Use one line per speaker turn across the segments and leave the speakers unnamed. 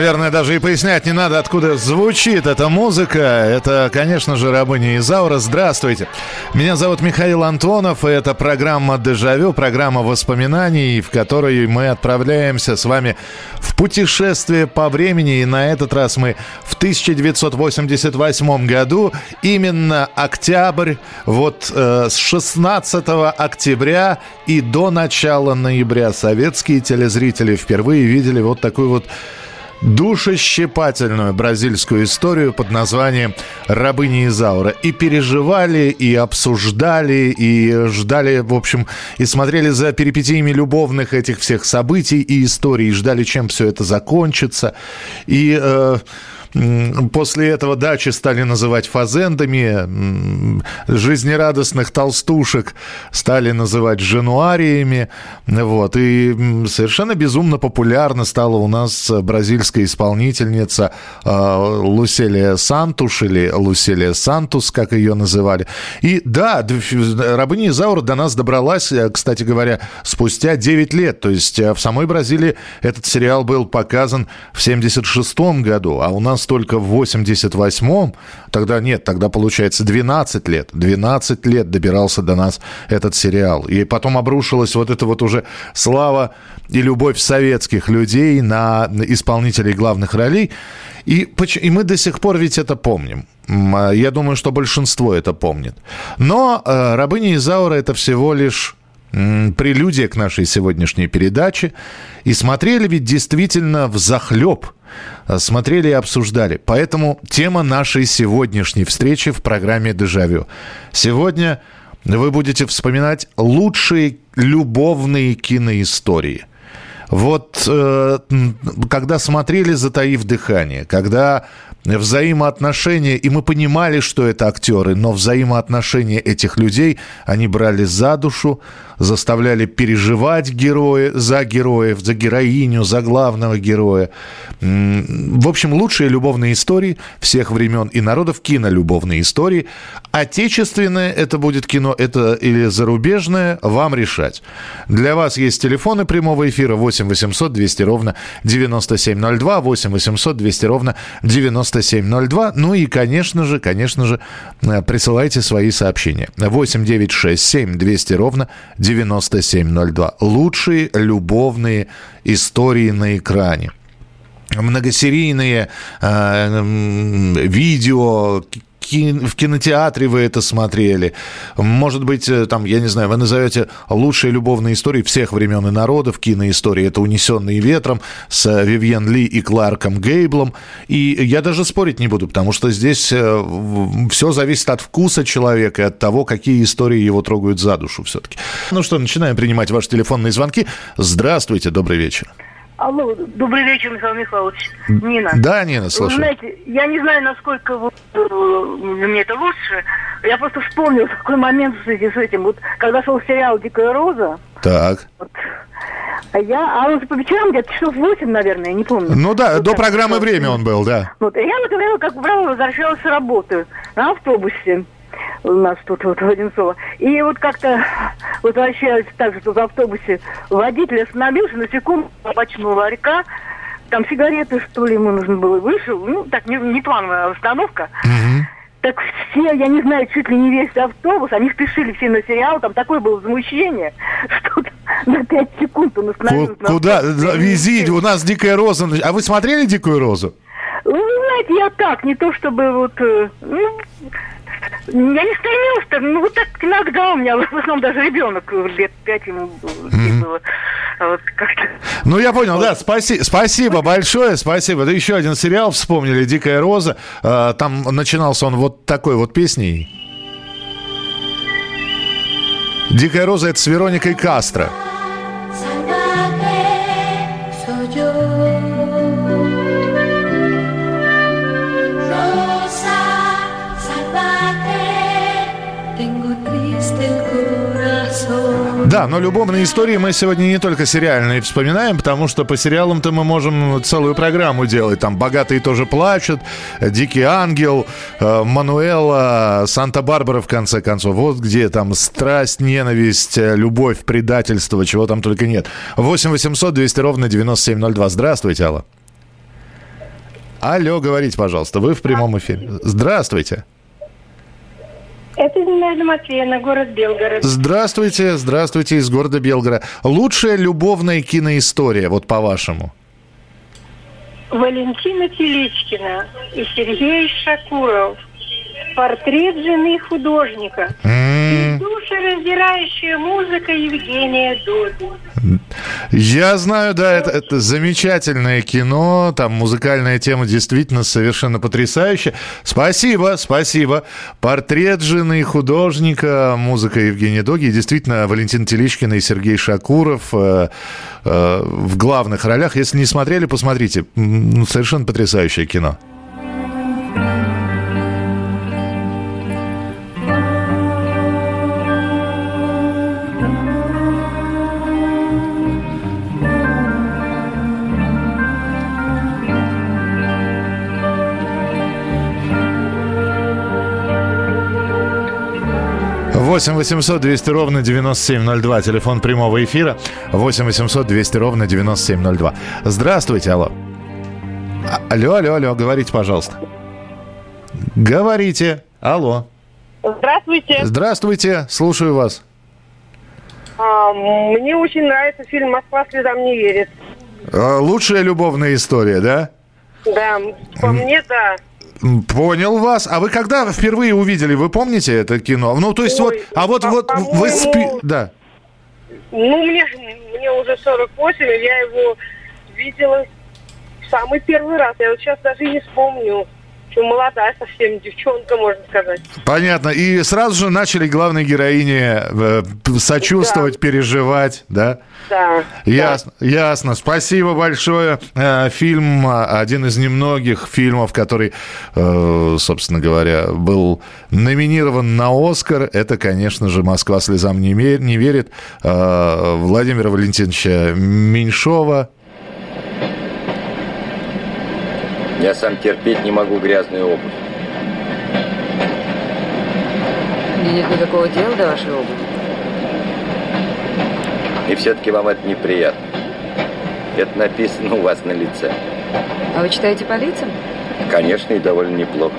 Наверное, даже и пояснять не надо, откуда звучит эта музыка. Это, конечно же, рабыня Изаура. Здравствуйте. Меня зовут Михаил Антонов, и это программа «Дежавю», программа воспоминаний, в которой мы отправляемся с вами в путешествие по времени. И на этот раз мы в 1988 году, именно октябрь, вот э, с 16 октября и до начала ноября советские телезрители впервые видели вот такую вот душещипательную бразильскую историю под названием «Рабыня Изаура». И переживали, и обсуждали, и ждали, в общем, и смотрели за перипетиями любовных этих всех событий и историй, и ждали, чем все это закончится. И... э, После этого дачи стали называть фазендами, жизнерадостных толстушек стали называть жануариями. Вот. И совершенно безумно популярна стала у нас бразильская исполнительница э, Луселия Сантуш или Луселия Сантус, как ее называли. И да, рабыня Изаура до нас добралась, э, кстати говоря, спустя 9 лет. То есть э, в самой Бразилии этот сериал был показан в 76 году, а у нас только в 88-м, тогда нет, тогда получается 12 лет. 12 лет добирался до нас этот сериал. И потом обрушилась вот эта вот уже слава и любовь советских людей на исполнителей главных ролей. И, и мы до сих пор ведь это помним. А Я думаю, что большинство это помнит. Но э, «Рабыня Изаура» — это всего лишь прелюдия к нашей сегодняшней передаче. И смотрели ведь действительно в захлеб. Смотрели и обсуждали. Поэтому тема нашей сегодняшней встречи в программе «Дежавю». Сегодня вы будете вспоминать лучшие любовные киноистории. Вот э, когда смотрели, затаив дыхание, когда взаимоотношения, и мы понимали, что это актеры, но взаимоотношения этих людей, они брали за душу, заставляли переживать героя, за героев, за героиню, за главного героя. В общем, лучшие любовные истории всех времен и народов, кинолюбовные истории. Отечественное это будет кино, это или зарубежное, вам решать. Для вас есть телефоны прямого эфира 8 800 200 ровно 9702, 8 800 200 ровно 9702. Ну и, конечно же, конечно же, э, присылайте свои сообщения. 8 9 6 7 200 ровно 9702. Лучшие любовные истории на экране. Многосерийные э, видео, в кинотеатре вы это смотрели. Может быть, э, там, я не знаю, вы назовете лучшие любовные истории всех времен и народов киноистории. Это «Унесенные ветром» с э, Вивьен Ли и Кларком Гейблом. И я даже спорить не буду, потому что здесь все зависит от вкуса человека и от того, какие истории его трогают за душу все-таки. Ну что, начинаем принимать ваши телефонные звонки. Здравствуйте, добрый вечер.
Алло, добрый вечер, Михаил Михайлович. Нина.
Да, Нина,
Вы
слушаю.
знаете, я не знаю, насколько вот, э, мне это лучше. Я просто вспомнил такой момент в связи с этим. Вот когда шел сериал «Дикая роза»,
Так.
а я, а он по вечерам где-то часов 8, наверное, не помню.
Ну да,
Вот
до программы
вот.
«Время» он был, да.
Вот, и я в это время, как правило, возвращалась с работы на автобусе у нас тут вот в Одинцово. И вот как-то возвращаясь так же в автобусе, водитель остановился на секунду, обочного ларька, там сигареты, что ли, ему нужно было, вышел, ну, так, не, не плановая остановка. Так все, я не знаю, чуть ли не весь автобус, они спешили все на сериал, там такое было возмущение, что на 5 секунд он остановился.
Куда? Вези, у нас «Дикая роза». А вы смотрели «Дикую розу»?
Ну, знаете, я так, не то чтобы вот... э, ну, я не стремилась-то, ну, вот так иногда у меня, в основном даже ребенок лет пять ему было. Вот как-то.
Ну, я понял, да, спаси, спасибо большое, спасибо. Это еще один сериал вспомнили, «Дикая роза». А, Там начинался он вот такой вот песней. Дикая роза это с Вероникой Кастро. Да, но любовные истории мы сегодня не только сериальные вспоминаем, потому что по сериалам-то мы можем целую программу делать. Там «Богатые тоже плачут», «Дикий ангел», э, «Мануэла», «Санта-Барбара» в конце концов. Вот где там страсть, ненависть, э, любовь, предательство, чего там только нет. 8 800 200 ровно 9702. Здравствуйте, Алла. Алло, говорите, пожалуйста, вы в прямом эфире. Здравствуйте.
Это Зинаида Матвеевна, город Белгород.
Здравствуйте, здравствуйте из города Белгорода. Лучшая любовная киноистория, вот по-вашему?
Валентина Теличкина и Сергей Шакуров. Портрет жены художника.
М,
И душераздирающая музыка Евгения Доды.
Я знаю, да, это, это замечательное кино, там музыкальная тема действительно совершенно потрясающая. Спасибо, спасибо. Портрет жены художника, музыка Евгения Доги, действительно Валентин Теличкин и Сергей Шакуров э, э, в главных ролях. Если не смотрели, посмотрите. Ну, Совершенно потрясающее кино. Восемь 800 200 ровно 9702. Телефон прямого эфира. 8 800 200 ровно 9702. Здравствуйте, алло. А- Алло, алло, алло, говорите, пожалуйста. Говорите. Алло.
Здравствуйте.
Здравствуйте, слушаю вас.
А, мне очень нравится фильм «Москва слезам не верит».
Э, Лучшая любовная история, да?
Да, по мне, да.
Понял вас. А вы когда впервые увидели? Вы помните это кино? Ну, то есть
Ой,
вот... А вот,
по-
вот вы спи... Да.
Ну, мне, мне уже 48, и я его видела в самый первый раз. Я вот сейчас даже и не вспомню. Еще молодая совсем, девчонка, можно сказать.
Понятно. И сразу же начали главной героине э, сочувствовать, переживать, да?
Да.
Ясно, ясно. Спасибо большое. Э, Фильм, а, один из немногих фильмов, который, э, собственно говоря, был номинирован на Оскар. Это, конечно же, «Москва слезам не верит» э, Владимира Валентиновича Меньшова.
Я сам терпеть не могу грязную обувь.
Мне нет никакого дела до вашей обуви.
И все-таки вам это неприятно. Это написано у вас на лице.
А вы читаете по лицам?
Конечно, и довольно неплохо.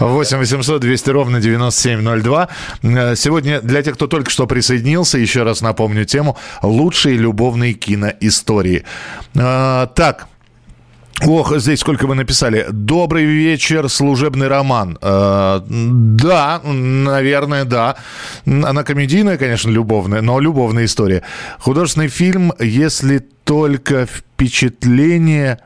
8 800 200 ровно 9702. Э, Сегодня для тех, кто только что присоединился, еще раз напомню тему «Лучшие любовные киноистории». Э, Так, Ох, здесь сколько вы написали. Добрый вечер, служебный роман. Э, да, наверное, да. Она комедийная, конечно, любовная, но любовная история. Художественный фильм, если только впечатление...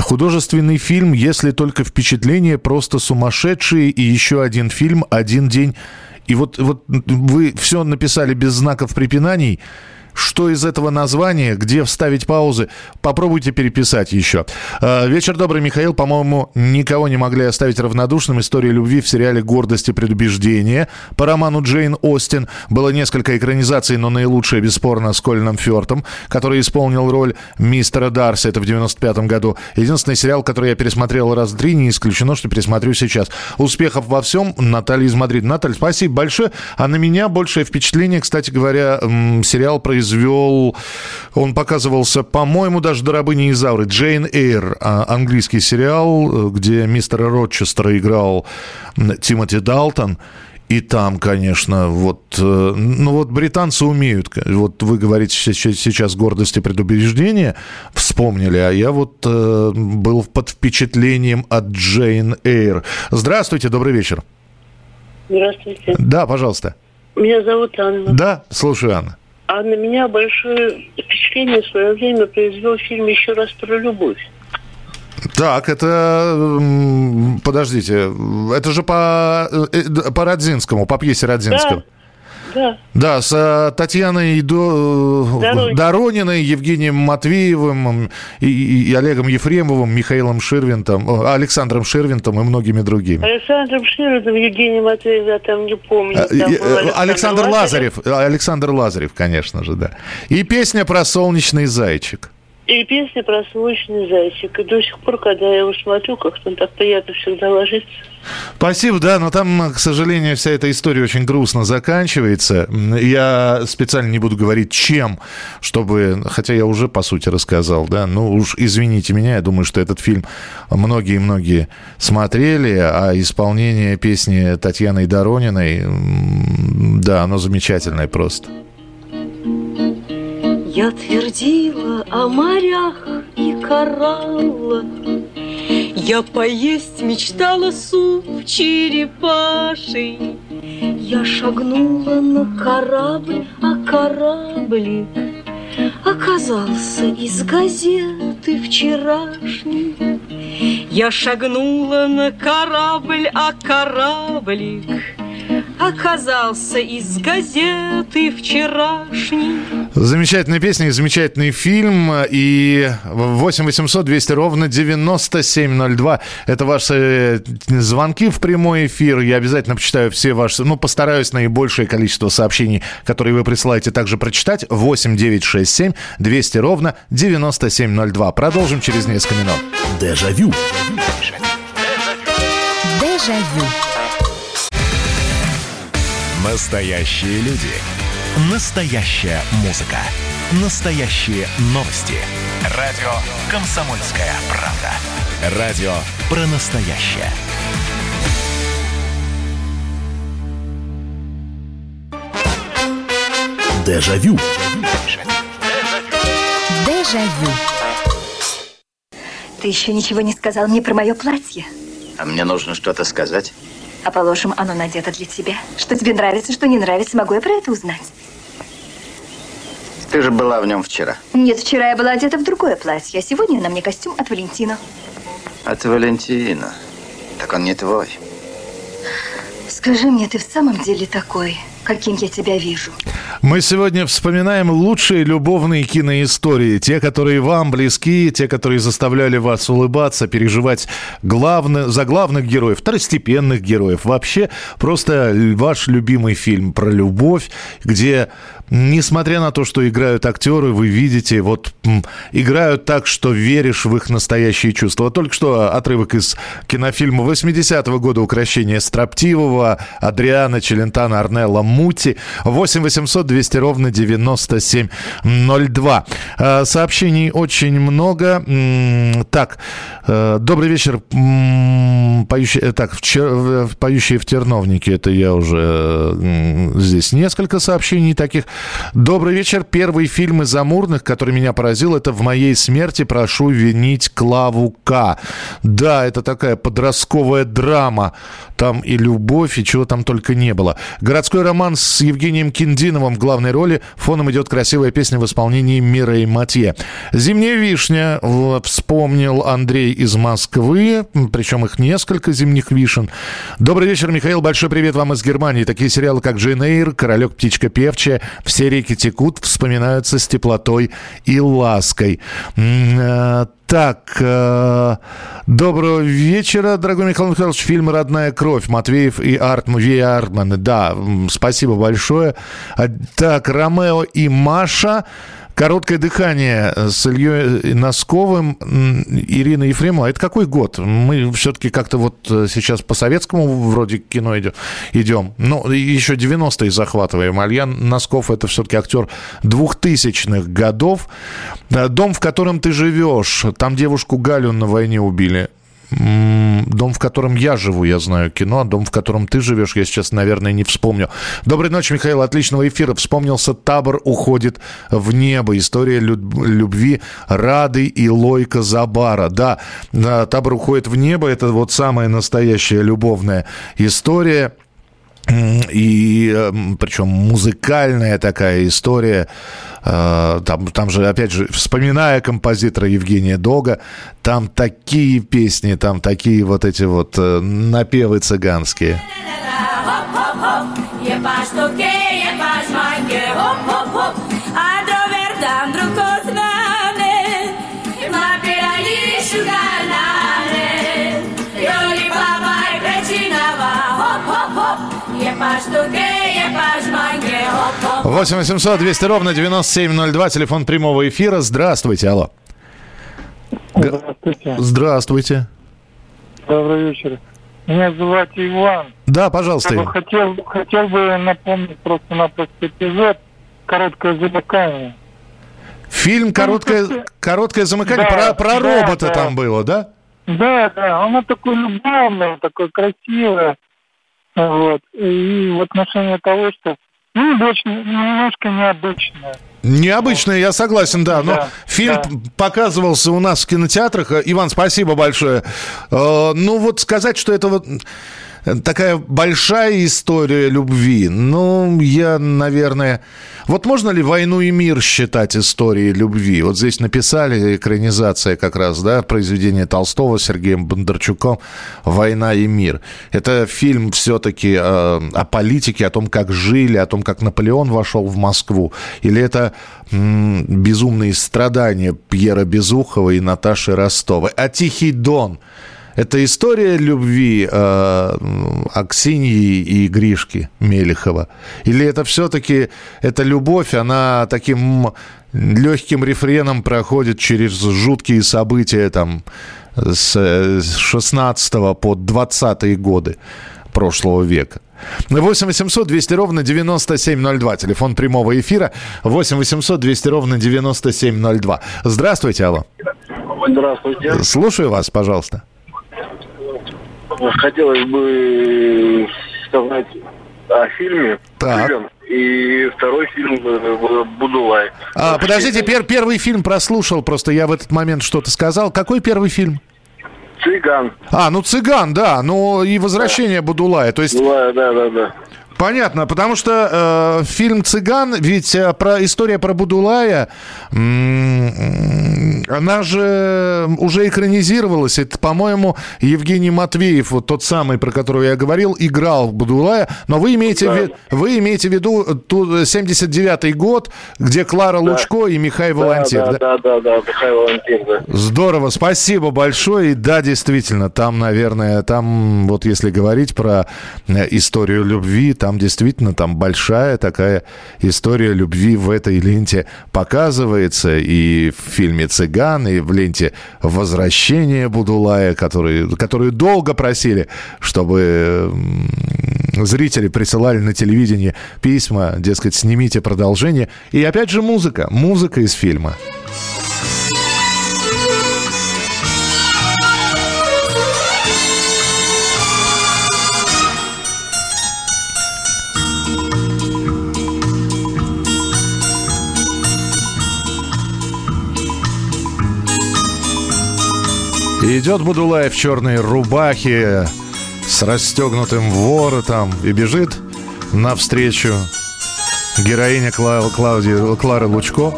Художественный фильм, если только впечатление просто сумасшедшие, и еще один фильм «Один день». И вот, вот вы все написали без знаков препинаний. Что из этого названия, где вставить паузы, попробуйте переписать еще. Э, Вечер добрый, Михаил. По-моему, никого не могли оставить равнодушным. История любви в сериале «Гордость и предубеждение». По роману Джейн Остин было несколько экранизаций, но наилучшая, бесспорно, с Колином Фёртом, который исполнил роль мистера Дарси. Это в 95 году. Единственный сериал, который я пересмотрел раз три, не исключено, что пересмотрю сейчас. Успехов во всем. Наталья из Мадрида. Наталья, спасибо большое. А на меня большее впечатление, кстати говоря, сериал произвел... Он показывался, по-моему, даже до рабыни Изауры. Джейн Эйр, а, английский сериал, э, где мистера Рочестера играл Тимоти Далтон. И там, конечно, вот, э, ну вот британцы умеют, вот вы говорите сейчас, сейчас гордость и предубеждение вспомнили, а я вот э, был под впечатлением от Джейн Эйр. Здравствуйте, добрый вечер.
Здравствуйте.
Да, пожалуйста.
Меня зовут Анна.
Да, слушаю, Анна.
А на меня большое впечатление в свое время произвел фильм «Еще раз про любовь».
Так, это... Подождите, это же по, э, э, по Родзинскому, по пьесе Родзинского.
Да.
Да, с э, Татьяной До-
Дорониной.
Дорониной, Евгением Матвеевым и, и- Олегом Ефремовым, Михаилом Ширвинтом, о, Александром Ширвинтом и многими другими.
Александром Широтом, Евгений Матвеев, я там не помню.
Э,
Там
э, э, Александр Лазарев, э, Александр Лазарев, конечно же, да. И песня про солнечный зайчик.
И песня про солнечный зайчик. И до сих пор, когда я его смотрю, как-то так приятно всегда ложится.
Спасибо, да, но там, к сожалению, вся эта история очень грустно заканчивается. Я специально не буду говорить, чем, чтобы, хотя я уже, по сути, рассказал, да, ну уж извините меня, я думаю, что этот фильм многие-многие смотрели, а исполнение песни Татьяны Дорониной, да, оно замечательное просто.
Я твердила о морях и кораллах, Я поесть мечтала суп черепаший. Я шагнула на корабль, а кораблик Оказался из газеты вчерашней. Я шагнула на корабль, а кораблик Оказался из газеты вчерашней.
Замечательная песня и замечательный фильм. И 8 800 200 ровно 9702. Это ваши э, звонки в прямой эфир. Я обязательно почитаю все ваши... Ну, постараюсь наибольшее количество сообщений, которые вы присылаете, также прочитать. 8 967 200 ровно 9702. Продолжим через несколько минут.
Дежавю.
Дежавю.
Настоящие люди. Настоящая музыка. Настоящие новости. Радио «Комсомольская правда». Радио про настоящее. Дежавю.
Дежавю.
Ты еще ничего не сказал мне про мое платье.
А мне нужно что-то сказать?
А положим, оно надето для тебя. Что тебе нравится, что не нравится, могу я про это узнать?
Ты же была в нем вчера.
Нет, вчера я была одета в другое платье, а сегодня на мне костюм от Валентина.
От Валентина. Так он не твой.
Скажи мне, ты в самом деле такой, каким я тебя вижу?
Мы сегодня вспоминаем лучшие любовные киноистории. Те, которые вам близки, те, которые заставляли вас улыбаться, переживать главное, за главных героев, второстепенных героев. Вообще, просто ваш любимый фильм про любовь, где, несмотря на то, что играют актеры, вы видите, вот играют так, что веришь в их настоящие чувства. Вот только что отрывок из кинофильма 80-го года «Укращение строптивого» Адриана Челентана Арнелла Мути. 8 800 200 ровно 9702. Э, Сообщений очень много. Так, э, добрый вечер. Поющие, э, так, поющие в терновнике, это я уже здесь несколько сообщений таких. Добрый вечер. Первый фильм из Амурных, который меня поразил, это «В моей смерти прошу винить Клаву К». Да, это такая подростковая драма. Там и любовь, и чего там только не было. Городской роман с Евгением Киндиновым в главной роли. Фоном идет красивая песня в исполнении Мира и Матье. «Зимняя вишня» вспомнил Андрей из Москвы. Причем их несколько зимних вишен. Добрый вечер, Михаил. Большой привет вам из Германии. Такие сериалы, как «Джейн Эйр», «Королек, птичка певчая», «Все реки текут», вспоминаются с теплотой и лаской. Э, Так, э, доброго вечера, дорогой Михаил Михайлович. Фильм «Родная кровь» Матвеев и Арт, Ви Артман. Да, спасибо большое. А, Так, Ромео и Маша. Короткое дыхание с Ильей Носковым, м, Ирина Ефремова. Это какой год? Мы все-таки как-то вот э, сейчас по советскому вроде кино идем. Ну, еще 90-е захватываем. Альян Носков это все-таки актер 2000-х годов. Э, Дом, в котором ты живешь. Там девушку Галю на войне убили. Дом, в котором я живу, я знаю кино. а Дом, в котором ты живешь, я сейчас, наверное, не вспомню. Доброй ночи, Михаил. Отличного эфира. Вспомнился «Табор уходит в небо». История лю- любви Рады и Лойка Забара. Да, э, «Табор уходит в небо» — это вот самая настоящая любовная история. И эм, причем музыкальная такая история. Э, там, там же, опять же, вспоминая композитора Евгения Дога, там такие песни, там такие вот эти вот э, напевы цыганские.
Sugar.
8 800 200 ровно 9702, телефон прямого эфира. Здравствуйте, алло.
Здравствуйте.
Здравствуйте.
Добрый вечер. Меня зовут Иван.
Да, пожалуйста.
Я бы хотел, хотел бы напомнить просто-напросто эпизод «Короткое замыкание».
Фильм «Короткое, короткое замыкание»
Да,
про, про
да,
робота
да.
там было, да?
Да, да, оно такое любовное, такое красивое. Вот. И в отношении того, что ну, очень, немножко необычное.
Необычно, я согласен, да. Но
Да,
фильм
да.
показывался у нас в кинотеатрах. Иван, спасибо большое. Э, Ну, вот сказать, что это вот такая большая история любви, ну, я, наверное... Вот можно ли «Войну и мир» считать историей любви? Вот здесь написали экранизация как раз, да, произведение Толстого Сергеем Бондарчуком «Война и мир». Это фильм все-таки э, о политике, о том, как жили, о том, как Наполеон вошел в Москву? Или это м, безумные страдания Пьера Безухова и Наташи Ростовой? А «Тихий Дон» Это история любви э, Аксиньи и Гришки Мелехова? Или это все-таки эта любовь, она таким легким рефреном проходит через жуткие события там с э, с 16 по 20 годы прошлого века? 8 800 200 ровно 9702. Телефон прямого эфира 8 800 200 ровно 9702. Здравствуйте, алло.
Здравствуйте.
Слушаю вас, пожалуйста.
Хотелось бы сказать о фильме
Так.
И второй фильм э, «Будулай».
А, подождите, пер- первый фильм прослушал, просто я в этот момент что-то сказал. Какой первый фильм?
«Цыган».
А, ну «Цыган», да, ну и «Возвращение Будулая». То есть
Да, да, да, да.
Понятно, потому что э, фильм «Цыган», ведь э, про история про Будулая, м, она же уже экранизировалась. Это, по-моему, Евгений Матвеев, вот тот самый, про которого я говорил, играл в Будулая. Но вы имеете, в, ви- вы имеете в виду ту- 79-й год, где Клара Лучко и Михаил Волонтер.
Да, да, да, да, Михаил Волонтер, да.
Здорово, спасибо большое. И да, действительно, там, наверное, там, вот если говорить про э, историю любви, там действительно там большая такая история любви в этой ленте показывается. И в фильме «Цыган», и в ленте «Возвращение Будулая», который, которую долго просили, чтобы зрители присылали на телевидение письма, дескать, снимите продолжение. И опять же музыка, музыка из фильма. Идет Будулай в черной рубахе с расстегнутым воротом и бежит навстречу героиня Кла- Клауди- Клары Лучко.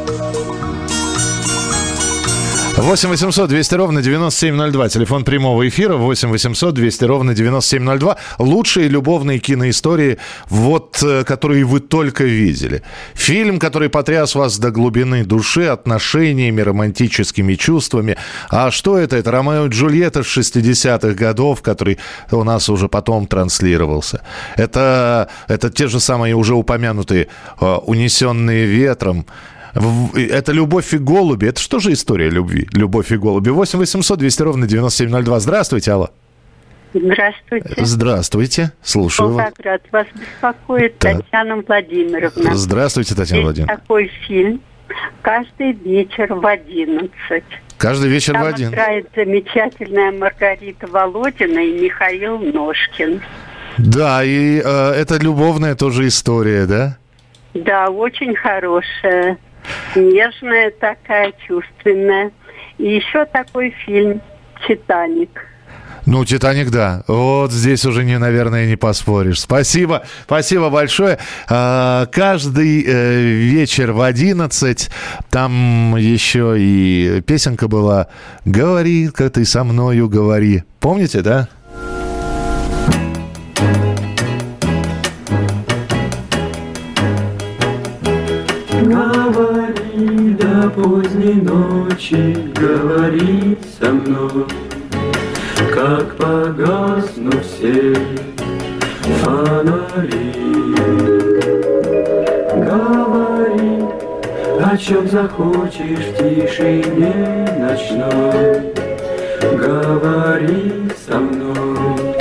8 800 200 ровно 9702. Телефон прямого эфира 8 800 200 ровно 9702. Лучшие любовные киноистории, вот, э, которые вы только видели. Фильм, который потряс вас до глубины души, отношениями, романтическими чувствами. А что это? Это Ромео и Джульетта 60-х годов, который у нас уже потом транслировался. Это, это те же самые уже упомянутые э, «Унесенные ветром», Это «Любовь и голуби». Это что же история любви? «Любовь и голуби». 8 800 200 ровно 9702. Здравствуйте, Алла.
Здравствуйте.
Здравствуйте. Слушаю вас.
Волгоград. Вас беспокоит
Так.
Татьяна Владимировна.
Здравствуйте, Татьяна
Есть
Владимировна.
такой фильм «Каждый вечер в 11».
Каждый вечер
Там
в один.
играет замечательная Маргарита Володина и Михаил Ножкин.
Да, и э, это любовная тоже история, да?
Да, очень хорошая, нежная такая, чувственная. И еще такой фильм «Титаник».
Ну, «Титаник», да. Вот здесь уже, не, наверное, не поспоришь. Спасибо, спасибо большое. А, каждый э, вечер в 11 там еще и песенка была «Говори, как ты со мною говори». Помните, да?
До поздней ночи, говори со мной, Как погаснут все фонари. Говори, о чем захочешь в тишине ночной. Говори со мной,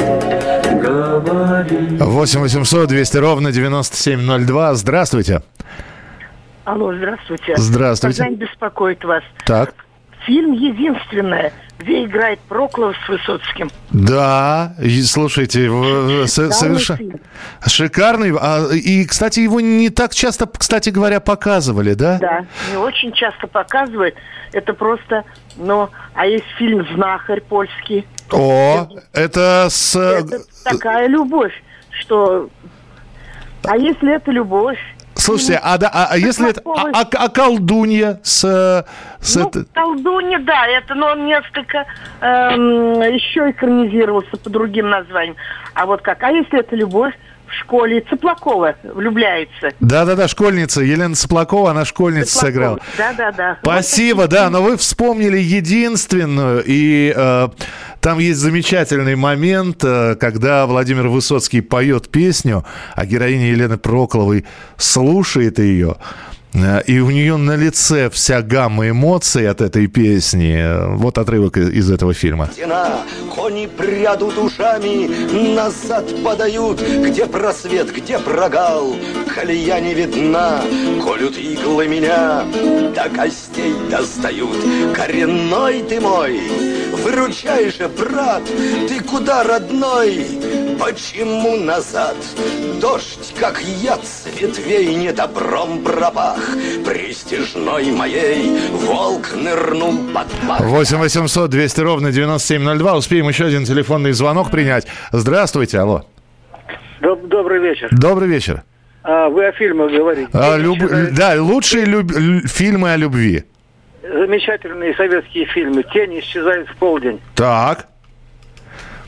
говори.
8 800 200 ровно 9702. Здравствуйте.
Алло, здравствуйте.
Здравствуйте.
Казань беспокоит вас.
Так.
Фильм «Единственное», где играет Проклов с Высоцким.
Да, и слушайте, совершенно шикарный. А, и, кстати, его не так часто, кстати говоря, показывали, да?
Да, не очень часто показывают. Это просто, ну, а есть фильм «Знахарь» польский.
О, это с...
Это такая любовь, что... А если это любовь?
Слушайте, а, да, а, а если это... А, а- а колдунья с... с
Ну,
это-
колдунья, да, это, но он несколько эм, еще экранизировался по другим названиям. А вот как? А если это любовь в школе? Цыплакова влюбляется.
Да-да-да, школьница. Елена Соплакова, она школьница сыграла.
Да-да-да.
Спасибо, да, но вы вспомнили единственную, и э, там есть замечательный момент, э, когда Владимир Высоцкий поет песню, а героиня Елены Прокловой слушает ее, и у нее на лице вся гамма эмоций от этой песни. Э, Вот отрывок из этого фильма.
Стена, кони прядут ушами, назад подают, где просвет, где прогал, колея не видна, колют иглы меня, до костей достают. Коренной ты мой, выручай же, брат, ты куда, родной? Почему назад? Дождь, как яд с ветвей, недобром пропах. Престижной моей волк нырнул под пах.
8 800 200 ровно 9702. Успеем еще один телефонный звонок принять. Здравствуйте, алло.
Доб- Добрый вечер.
Добрый вечер.
А, вы о фильмах говорите.
А, люб- Да, лучшие люб- лю- фильмы о любви.
Замечательные советские фильмы. Тени исчезают в полдень.
Так.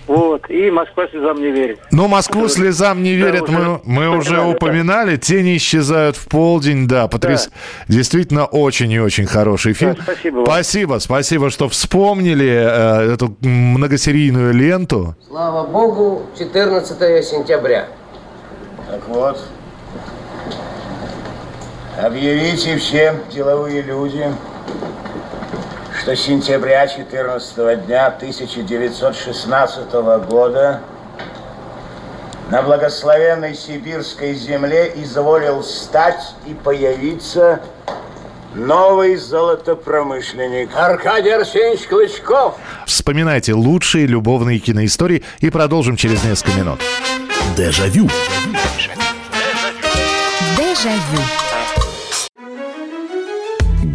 Вот. И Москва слезам не верит.
Ну, Москву слезам не верят, мы, мы уже упоминали. Тени исчезают в полдень, да, потряс... Действительно, очень и очень хороший фильм.
спасибо вам.
Спасибо, спасибо, что вспомнили э, эту многосерийную ленту.
Слава Богу, 14 сентября.
Так вот, объявите все деловые люди, что с сентября 14 дня 1916 года на благословенной сибирской земле изволил стать и появиться новый золотопромышленник.
Аркадий Арсеньевич Клычков.
Вспоминайте лучшие любовные киноистории и продолжим через несколько минут.
Дежавю.
Дежавю.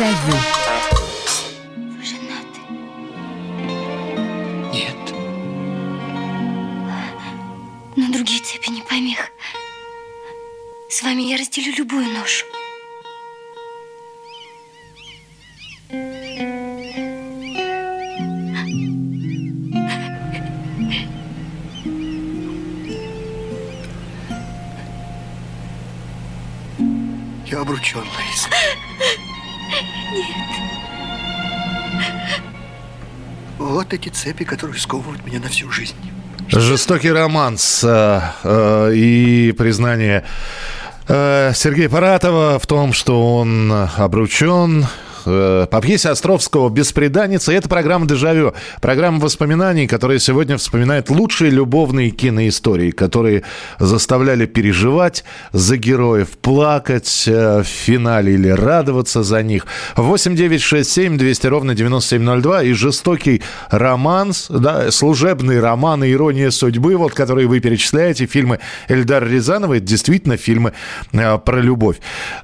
Нет. Цепи,
которые сковывают меня на всю жизнь.
Жестокий романс э, э, и признание э, Сергея Паратова в том, что он обручен по пьесе Островского «Беспреданница». Это программа «Дежавю». Программа воспоминаний, которая сегодня вспоминает лучшие любовные киноистории, которые заставляли переживать за героев, плакать э, в финале или радоваться за них. 8 9 6 7 200 ровно 9702 и жестокий романс, да, служебный роман и ирония судьбы, вот, которые вы перечисляете, фильмы Эльдара Рязанова, это действительно фильмы э, про любовь.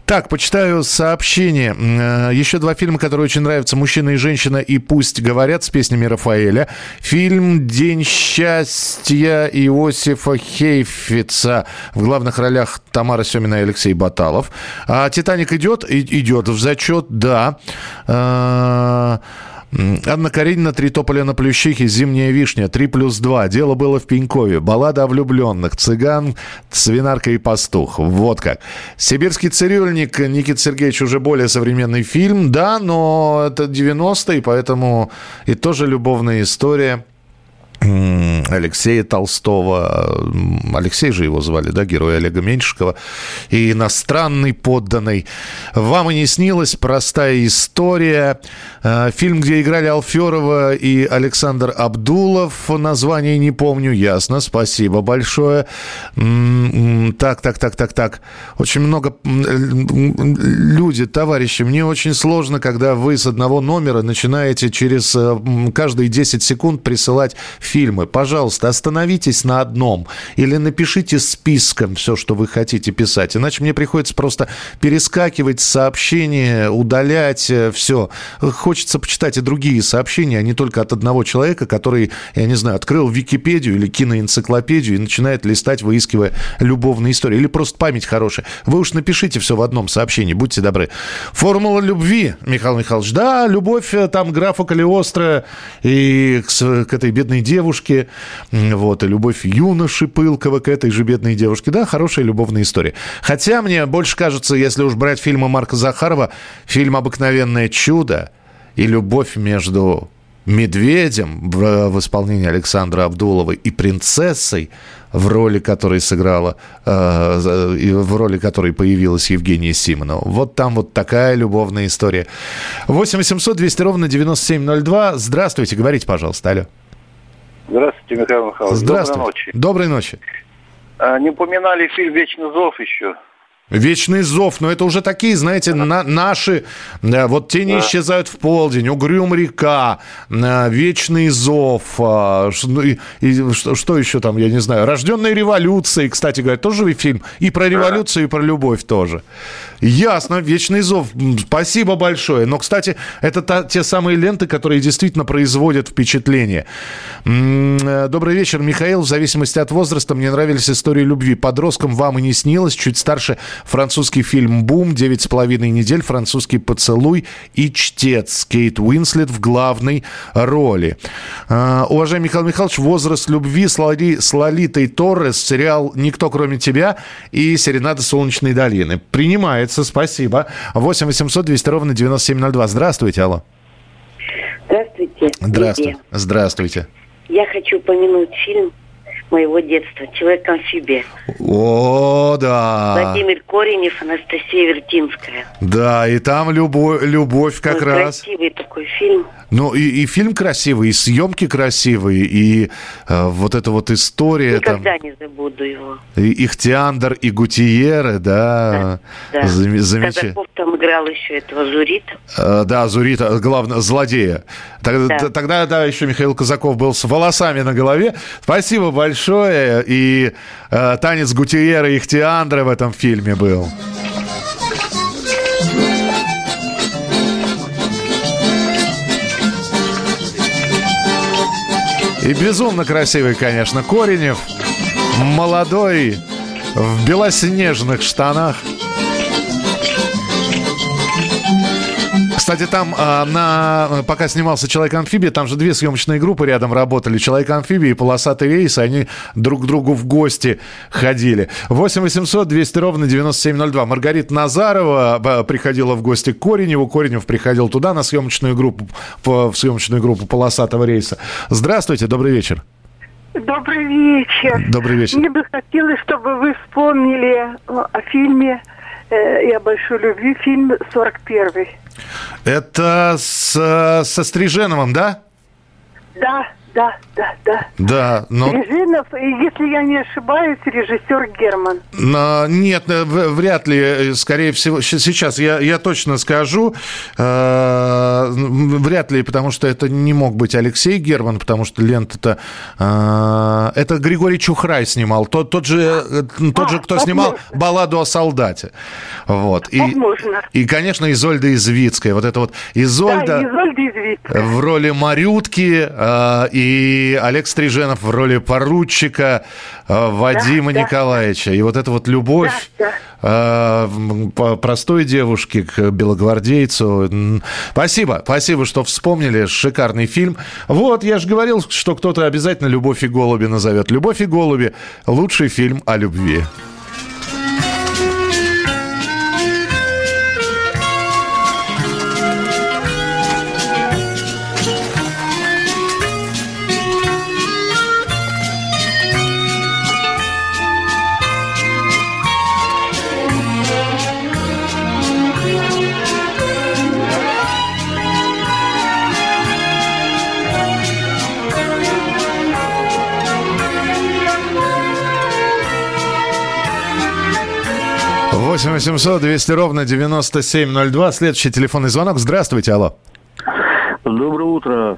Так, почитаю сообщение. Э, еще два два фильма, которые очень нравятся «Мужчина и женщина» и «Пусть говорят» с песнями Рафаэля. Фильм «День счастья» Иосифа Хейфица. В главных ролях Тамара Семина и Алексей Баталов. А «Титаник» идет? И- идет в зачет, да. А, Анна Каренина, «Три тополя на плющихе», «Зимняя вишня», «Три плюс два», «Дело было в Пенькове», «Баллада о влюбленных», «Цыган», «Свинарка и пастух». Вот как. «Сибирский цирюльник», Никита Сергеевич, уже более современный фильм, да, но это 90-е, поэтому и тоже любовная история. Алексея Толстого. Алексей же его звали, да, герой Олега Меньшикова. И иностранный подданный. «Вам и не снилась простая история». Э, Фильм, где играли Алферова и Александр Абдулов. Название не помню, ясно. Спасибо большое. М, м, Так, так, так, так, так. Очень много м, м, люди, товарищи, мне очень сложно, когда вы с одного номера начинаете через э, каждые 10 секунд присылать фильмы. Пожалуйста, остановитесь на одном или напишите списком все, что вы хотите писать. Иначе мне приходится просто перескакивать сообщения, удалять все. Хочется почитать и другие сообщения, а не только от одного человека, который, я не знаю, открыл Википедию или киноэнциклопедию и начинает листать, выискивая любовные истории. Или просто память хорошая. Вы уж напишите все в одном сообщении, будьте добры. Формула любви, Михаил Михайлович. Да, любовь э, там графа Калиостро и к, к этой бедной девушке. Вот, и любовь юноши Пылкова к этой же бедной девушке. Да, хорошая любовная история. Хотя мне больше кажется, если уж брать фильмы Марка Захарова, фильм «Обыкновенное чудо» и любовь между медведем в, в исполнении Александра Абдулова и принцессой, в роли которой сыграла, э, и в роли которой появилась Евгения Симонова. Вот там вот такая любовная история. 8 800 200 ровно 9702. Здравствуйте, говорите, пожалуйста, алло.
Здравствуйте, Михаил Михайлович.
Здравствуйте.
Доброй ночи.
Доброй ночи.
А, не упоминали фильм «Вечный зов» еще.
Вечный зов, но это уже такие, знаете, на- наши, э, вот тени
Да.
исчезают в полдень, угрюм река, э, вечный зов, а, и, и что, что еще там, я не знаю, рожденные революцией, кстати говоря, тоже фильм и про революцию, и про любовь тоже. Ясно, вечный зов, спасибо большое. Но, кстати, это та- те самые ленты, которые действительно производят впечатление. Добрый вечер, Михаил. В зависимости от возраста мне нравились истории любви. Подросткам вам и не снилось. Чуть старше французский фильм «Бум», «Девять с половиной недель», французский «Поцелуй» и «Чтец». Кейт Уинслет в главной роли. А, Уважаемый Михаил Михайлович, возраст любви с, Лали- с Лолитой Торрес, сериал «Никто, кроме тебя» и «Серенада солнечной долины». Принимается, спасибо. 8 800 200 ровно 9702. Здравствуйте, алло.
Здравствуйте.
Здравствуйте. Здравствуйте.
Я хочу упомянуть фильм моего детства «Человек-амфибия».
О, да.
Владимир Коренев, Анастасия Вертинская.
Да, и там любовь, любовь как
Ой,
раз.
Красивый такой фильм.
Ну, и, и фильм красивый, и съемки красивые, и э, вот эта вот история там.
Никогда не забуду его.
И Ихтиандр и Гутиеры, да.
Да.
Зам- замечательно.
Казаков там играл еще этого Зурита.
Э, Да, Зурита, главное, злодея. Тогда,
Да.
тогда, да, еще Михаил Казаков был с волосами на голове. Спасибо большое. И э, танец Гутиера и Ихтиандра в этом фильме был. И безумно красивый, конечно, Коренев. Молодой, в белоснежных штанах. Кстати, там а, на пока снимался Человек-амфибия, там же две съемочные группы рядом работали. Человек-амфибия и полосатый рейс, они друг к другу в гости ходили. 8 800 200 ровно 9702. Маргарита Назарова а, приходила в гости к Кореневу. Коренев приходил туда на съемочную группу, в съемочную группу полосатого рейса. Здравствуйте, добрый вечер.
Добрый вечер.
Добрый вечер.
Мне бы хотелось, чтобы вы вспомнили о, о фильме э, о большой любви, фильм «41».
Это с, со Стриженовым, да?
Да, да, да, да.
Да, но...
Режинов, если я не ошибаюсь, режиссер Герман.
Но, нет, э, вряд ли, э, скорее всего, сейчас я, я точно скажу, э, вряд ли, потому что это не мог быть Алексей Герман, потому что лента-то, э, это Григорий Чухрай снимал, тот, тот же, э, тот же, кто снимал балладу о солдате. Вот. И,
Возможно.
и, конечно, Изольда Извицкая, вот это вот Изольда...
Да, Изольда Извицкая.
В роли Марютки э, и Олег Стриженов в роли поручика э, Вадима
да.
Николаевича. И вот эта вот любовь
Да,
э, м, по- простой девушки к белогвардейцу. Спасибо, спасибо, что вспомнили. Шикарный фильм. Вот, я же говорил, что кто-то обязательно «Любовь и голуби» назовет. «Любовь и голуби» – лучший фильм о любви. Восемь восемьсот двести ровно 9702. Следующий телефонный звонок. Здравствуйте, алло.
Доброе утро.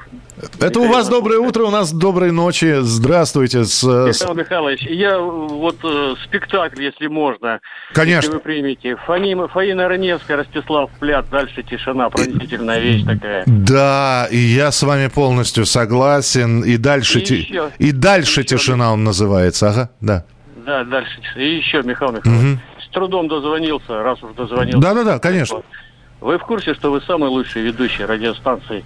Это у вас доброе утро, у нас доброй ночи. Здравствуйте. С, с-
Михаил Михайлович, я вот э, спектакль, если можно.
Конечно.
Если вы примете. Фанима, Фаина Раневская, Ростислав Плят, дальше тишина, пронзительная вещь такая.
Да, и я с вами полностью согласен. И дальше,
И
ти-
еще-
и дальше тишина он называется. Ага, да.
Да, дальше. тишина. И еще, Михаил Михайлович,
Мгм.
С трудом дозвонился, раз уж дозвонился.
Да-да-да, конечно.
Вы в курсе, что вы самый лучший ведущий радиостанции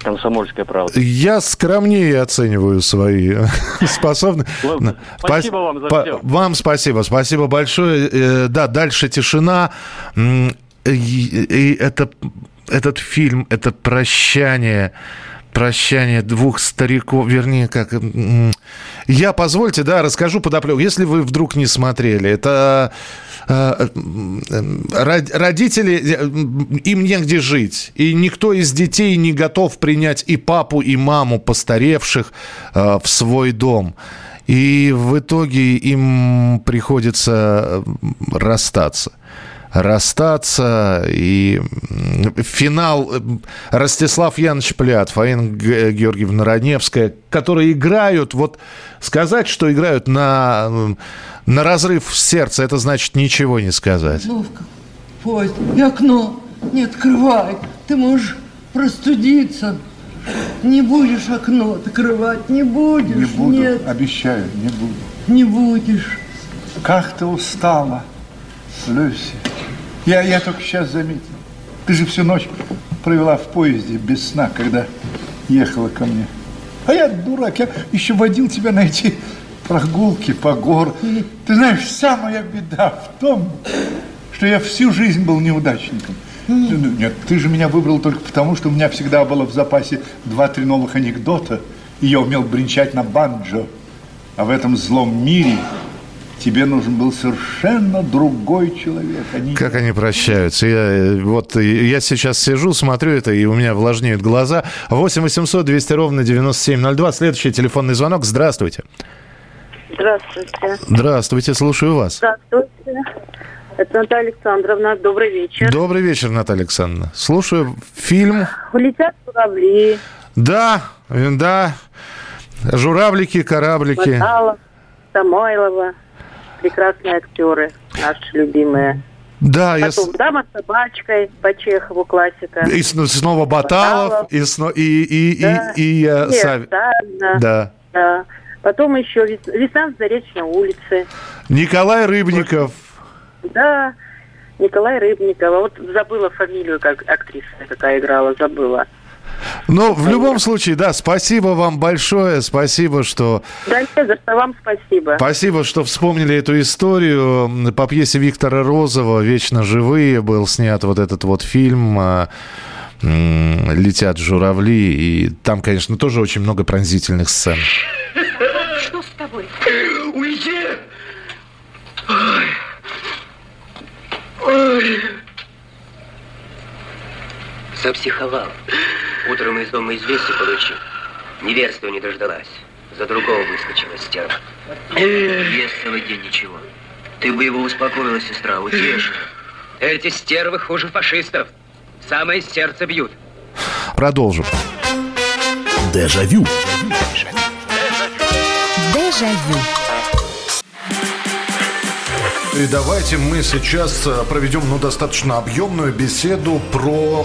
«Комсомольская правда»?
Я скромнее оцениваю свои способности.
Ладно, спасибо вам за всё.
Вам спасибо, спасибо большое. Э, Да, дальше тишина. И это, этот фильм, это прощание, прощание двух стариков, вернее, как... Я, позвольте, да, расскажу подоплеку. Если вы вдруг не смотрели, это э, род- родители, э, им негде жить. И никто из детей не готов принять и папу, и маму постаревших э, в свой дом. И в итоге им приходится э, расстаться расстаться. И финал э, Ростислав Янович Плят, Фаина Г- Георгиевна Раневская, которые играют, вот сказать, что играют на, на разрыв сердца, это значит ничего не сказать.
Ловко. Поезд. И окно не открывай. Ты можешь простудиться. Не будешь окно открывать, не будешь.
Не буду,
Нет,
обещаю, не буду.
не будешь.
Как ты устала, Люси. Я, я только сейчас заметил. Ты же всю ночь провела в поезде без сна, когда ехала ко мне. А я дурак, я еще водил тебя на эти прогулки по гор. Ты знаешь, вся моя беда в том, что я всю жизнь был неудачником. Ну, Нет, ты же меня выбрал только потому, что у меня всегда было в запасе два-три новых анекдота, и я умел бренчать на банджо. А в этом злом мире тебе нужен был совершенно другой человек. а не
Как они прощаются. Я, э, вот э, я сейчас сижу, смотрю это, и у меня влажнеют глаза. 8 800 200 ровно 9702. Следующий телефонный звонок. Здравствуйте.
Здравствуйте.
Здравствуйте, слушаю вас.
Здравствуйте. Это Наталья Александровна. Добрый вечер.
Добрый вечер, Наталья Александровна. Слушаю фильм.
Улетят журавли.
Да, э, да. Журавлики, кораблики.
Баталов, Самойлова. Прекрасные актеры, наши любимые.
Да, я...
Потом «Дама с собачкой» по Чехову классика.
И снова Баталов,
Баталов.
и, сно- и, и, и,
Да.
и, э,
И
Сав-
Оставина.
Да.
Да. Потом еще «Вес- «Весна в Заречной улице».
Николай Рыбников.
Да, Николай Рыбников. А вот забыла фамилию, как актриса какая играла, забыла.
Ну, в любом случае, да, спасибо вам большое, спасибо, что...
Да не за что, вам спасибо.
Спасибо, что вспомнили эту историю. По пьесе Виктора Розова «Вечно живые» был снят вот этот вот фильм а, «Летят журавли». И там, конечно, тоже очень много пронзительных сцен.
Что с тобой?
Уйди! Ой. Ой.
Запсиховал. Утром из дома известие получил.
Неверства не дождалась. За другого выскочила стерва. Есть целый день ничего. Ты бы его успокоила, сестра, утешила. Эти стервы хуже фашистов. Самое сердце бьют.
Продолжим.
Дежавю.
Дежавю.
И давайте мы сейчас э, проведем ну, достаточно объемную беседу про...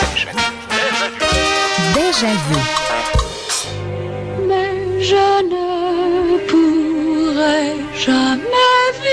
Mais je ne pourrai jamais vivre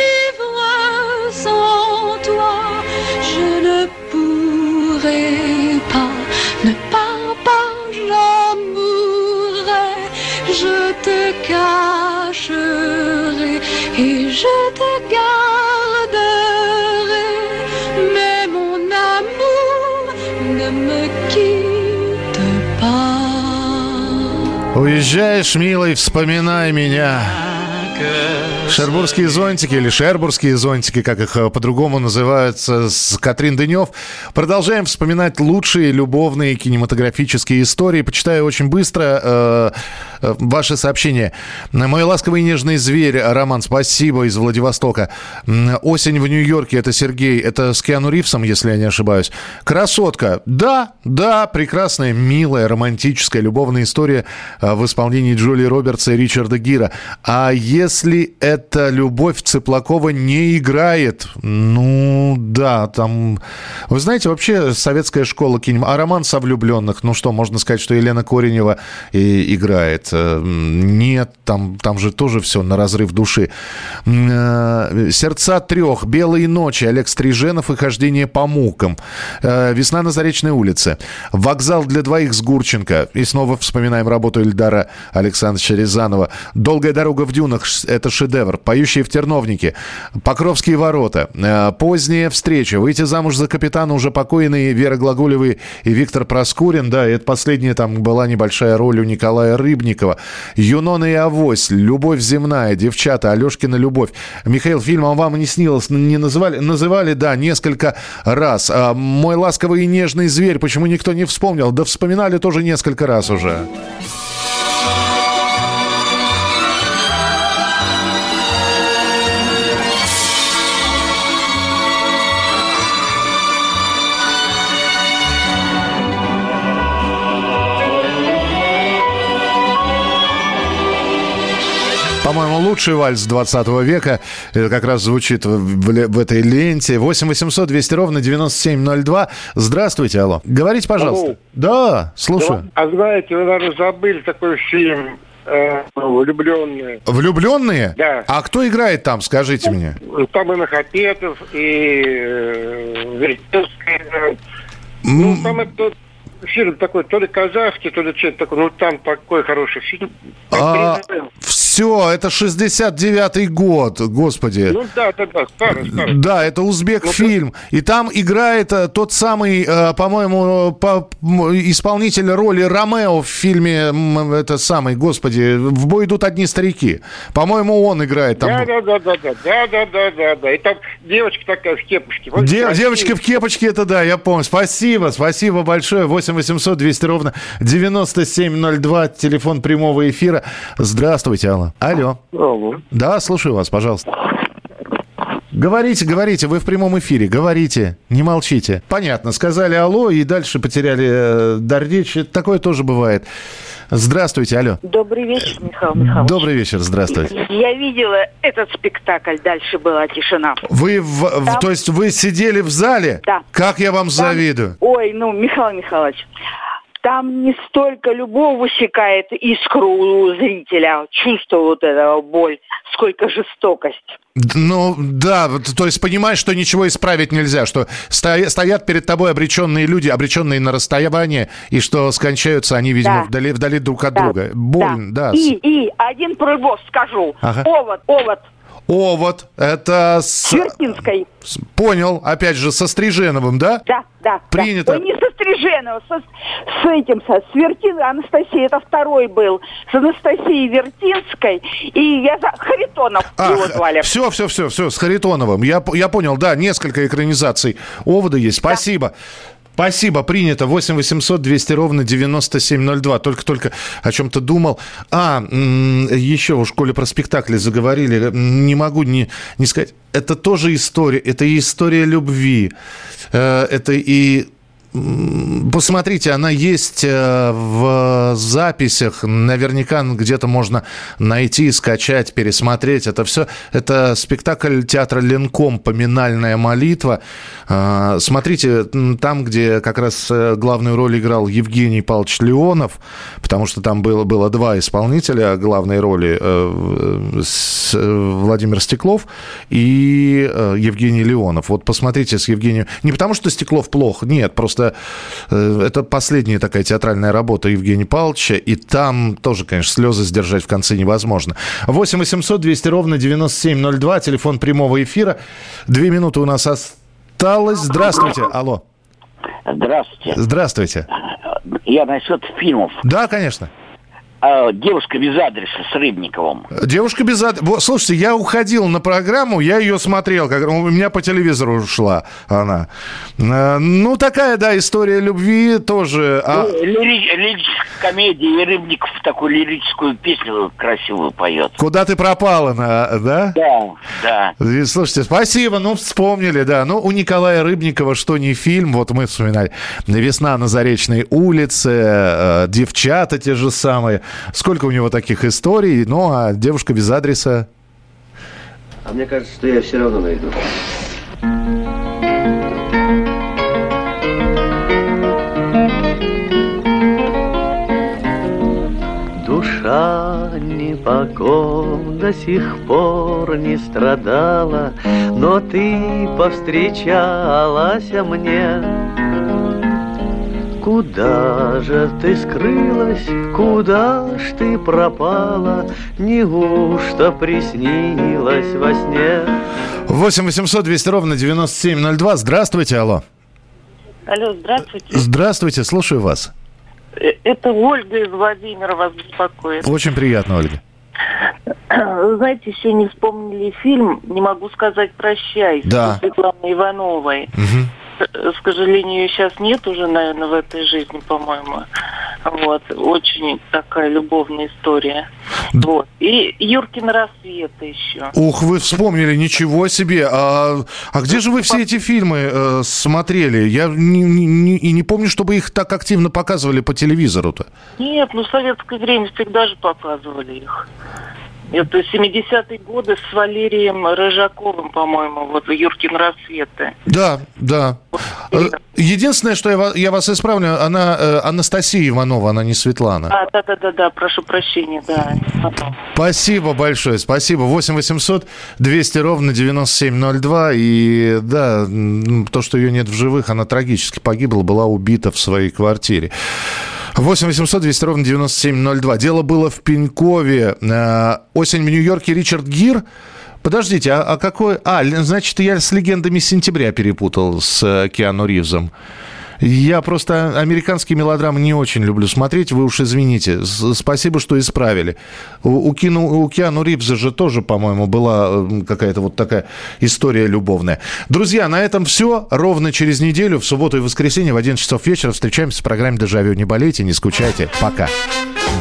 Уезжаешь, милый, вспоминай меня. Шербургские зонтики или шербургские зонтики, как их э, по-другому называются, с Катрин Дынев. Продолжаем вспоминать лучшие любовные кинематографические истории. Почитаю очень быстро э, э, ваши сообщения. Мой ласковый и нежный зверь, Роман, спасибо, из Владивостока. Осень в Нью-Йорке, это Сергей, это с Киану Ривзом, если я не ошибаюсь. Красотка, да, да, прекрасная, милая, романтическая, любовная история э, в исполнении Джули Робертса и Ричарда Гира. А если эта любовь Цыплакова не играет, ну да, там... Вы знаете, вообще советская школа кинем... А роман со влюбленных, ну что, можно сказать, что Елена Коренева и играет? Э, Нет, там, там же тоже все на разрыв души. Э, «Сердца трех», «Белые ночи», Олег Стриженов и «Хождение по мукам», Э, «Весна на Заречной улице», «Вокзал для двоих» с Гурченко. И снова вспоминаем работу Ильдара Александровича Рязанова. «Долгая дорога в дюнах» — это шедевр. «Поющие в терновнике», «Покровские ворота», э, «Поздняя встреча», «Выйти замуж за капитана» уже покойные Вера Глаголева и Виктор Проскурин. Да, это последняя там была небольшая роль у Николая Рыбникова. «Юнона и Авось», «Любовь земная», «Девчата», «Алешкина любовь». Михаил, фильмом вам не снилось, не называли? Называли, да, несколько раз. А, «Мой ласковый и нежный зверь», почему никто не вспомнил? Да вспоминали тоже несколько раз уже. По-моему, лучший вальс 20 века. Это как раз звучит в, в в этой ленте. 8 800 200 ровно 9702. Здравствуйте, алло. Говорите, пожалуйста.
Алло.
Да, слушаю.
А знаете, вы, наверное, забыли такой фильм э, «Влюбленные».
Влюбленные?
Да.
А кто играет там, скажите мне?
Там и Нахапетов, и э, Веретенская играет. Ну, там это фильм такой, то ли казахский, то ли что-то такое. Ну, там такой хороший фильм.
А, все, это 69-й год, господи.
Ну, да, да, да, старый, старый.
Да, это узбек фильм. И там играет э, тот самый, э, по-моему, по- исполнитель роли Ромео в фильме, это самый, господи, в бой идут одни старики. По-моему, он играет там.
Да, да, да, да, да, да, да, да, да, да. И там девочка такая в кепушке. Вот
Де-
красивая.
девочка в кепочке, это да, я помню. Спасибо, спасибо большое. 8 800 200 ровно 9702, телефон прямого эфира. Здравствуйте, Алла. Алло.
Алло.
Да, слушаю вас, пожалуйста. Говорите, говорите, вы в прямом эфире, говорите, не молчите. Понятно, сказали алло и дальше потеряли э, дар речи. Такое тоже бывает. Здравствуйте, алло.
Добрый вечер, Михаил Михайлович.
Добрый вечер, здравствуйте.
Я видела этот спектакль, дальше была тишина.
Вы, в- в- то есть вы сидели в зале?
Да.
Как я вам
Там-
завидую.
Ой, ну, Михаил Михайлович, там не столько любовь высекает искру у зрителя, чувство вот этого боль, сколько жестокость.
Ну, да, то есть понимаешь, что ничего исправить нельзя, что стоя- стоят перед тобой обреченные люди, обреченные на расстояние, и что скончаются они, видимо,
Да.
вдали, вдали друг от
Да,
друга. Больно, да.
И, и один прибор скажу.
Ага.
Овод, овод.
О, вот, это с...
Чертинской.
Понял, опять же, со Стриженовым, да?
Да, да.
Принято.
Да. Ой, не со Стриженова, со, с этим, со Свертин, Анастасия, это второй был, с Анастасией Вертинской, и я за Харитонов его звали.
все, все, все, все, с Харитоновым. Я, я понял, да, несколько экранизаций Овода есть. Спасибо. Спасибо, принято. 8 800 200 ровно 9702. Только-только о чем-то думал. А, еще в школе про спектакли заговорили. Не могу не, не сказать. Это тоже история. Это и история любви. Э, Это и Посмотрите, она есть э, в записях. Наверняка где-то можно найти, скачать, пересмотреть. Это все. Это спектакль театра Ленком «Поминальная молитва». Э, Смотрите, там, где как раз э, главную роль играл Евгений Павлович Леонов, потому что там было, было два исполнителя главной роли. Владимир Стеклов и Евгений Леонов. Вот посмотрите с Евгением. Не потому, что Стеклов плох, нет, просто э, это последняя такая театральная работа Евгения Павловича, и там тоже, конечно, слезы сдержать в конце невозможно. 8 800 200 ровно 9702, телефон прямого эфира. Две минуты у нас осталось. Здравствуйте. Алло.
Здравствуйте.
Здравствуйте.
Я насчет фильмов.
Да, конечно.
А, Девушка без адреса с Рыбниковым.
Девушка без ад- Во, Слушайте, я уходил на программу, я ее смотрел, как у меня по телевизору шла она. Э, Ну, такая, да, история любви тоже. А-
Ну, лири- лирическая комедия, и Рыбников такую лирическую песню красивую поет.
Куда ты пропала, на- да?
Да, да.
И, Слушайте, спасибо, ну вспомнили, да. Ну, у Николая Рыбникова что не фильм, вот мы вспоминали. «Весна на Заречной улице», э, «Девчата» те же самые. Сколько у него таких историй, ну, а «Девушка без адреса»
А мне кажется, что я все равно найду.
Душа непоком до сих пор не страдала, Но ты повстречалась мне. Куда же ты скрылась, куда ж ты пропала, Неужто приснилась во сне?
8 800 200 ровно 9702. Здравствуйте, алло.
Алло, здравствуйте.
Здравствуйте, слушаю вас.
Э, Это Ольга из Владимира вас беспокоит.
Очень приятно, Ольга.
Знаете, еще не вспомнили фильм «Не могу сказать прощай»
Да.
с Светланой Ивановой. К к сожалению, ее сейчас нет уже, наверное, в этой жизни, по-моему. Вот. Очень такая любовная история. Вот. И Юркин рассвет еще.
Ух, вы вспомнили, ничего себе. А, а где же вы все эти фильмы э, смотрели? Я не, не- и не помню, чтобы их так активно показывали по телевизору-то.
Нет, ну в советское время всегда же показывали их. Это 70-е годы с Валерием Рыжаковым, по-моему, вот Юркин рассветы.
Да, да. Э, Единственное, что я, я вас исправлю, она э, Анастасия Иванова, она не Светлана.
А, да-да-да-да, прошу прощения, да.
Спасибо большое, спасибо. 8 800 200 ровно 9702. И да, то, что ее нет в живых, она трагически погибла, была убита в своей квартире. 8 800 200 ровно 9702. Дело было в Пенькове. Э, Осень в Нью-Йорке. Ричард Гир. Подождите, а, а какой... А, значит, я с легендами сентября перепутал с э, Киану Ривзом. Я просто американские мелодрамы не очень люблю смотреть, вы уж извините. Спасибо, что исправили. У, у, Кину- у Киану Ривза же тоже, по-моему, была какая-то вот такая история любовная. Друзья, на этом все. Ровно через неделю, в субботу и воскресенье в 11 часов вечера встречаемся в программе «Дежавю». Не болейте, не скучайте. Пока.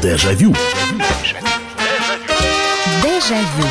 Дежавю.
Дежавю.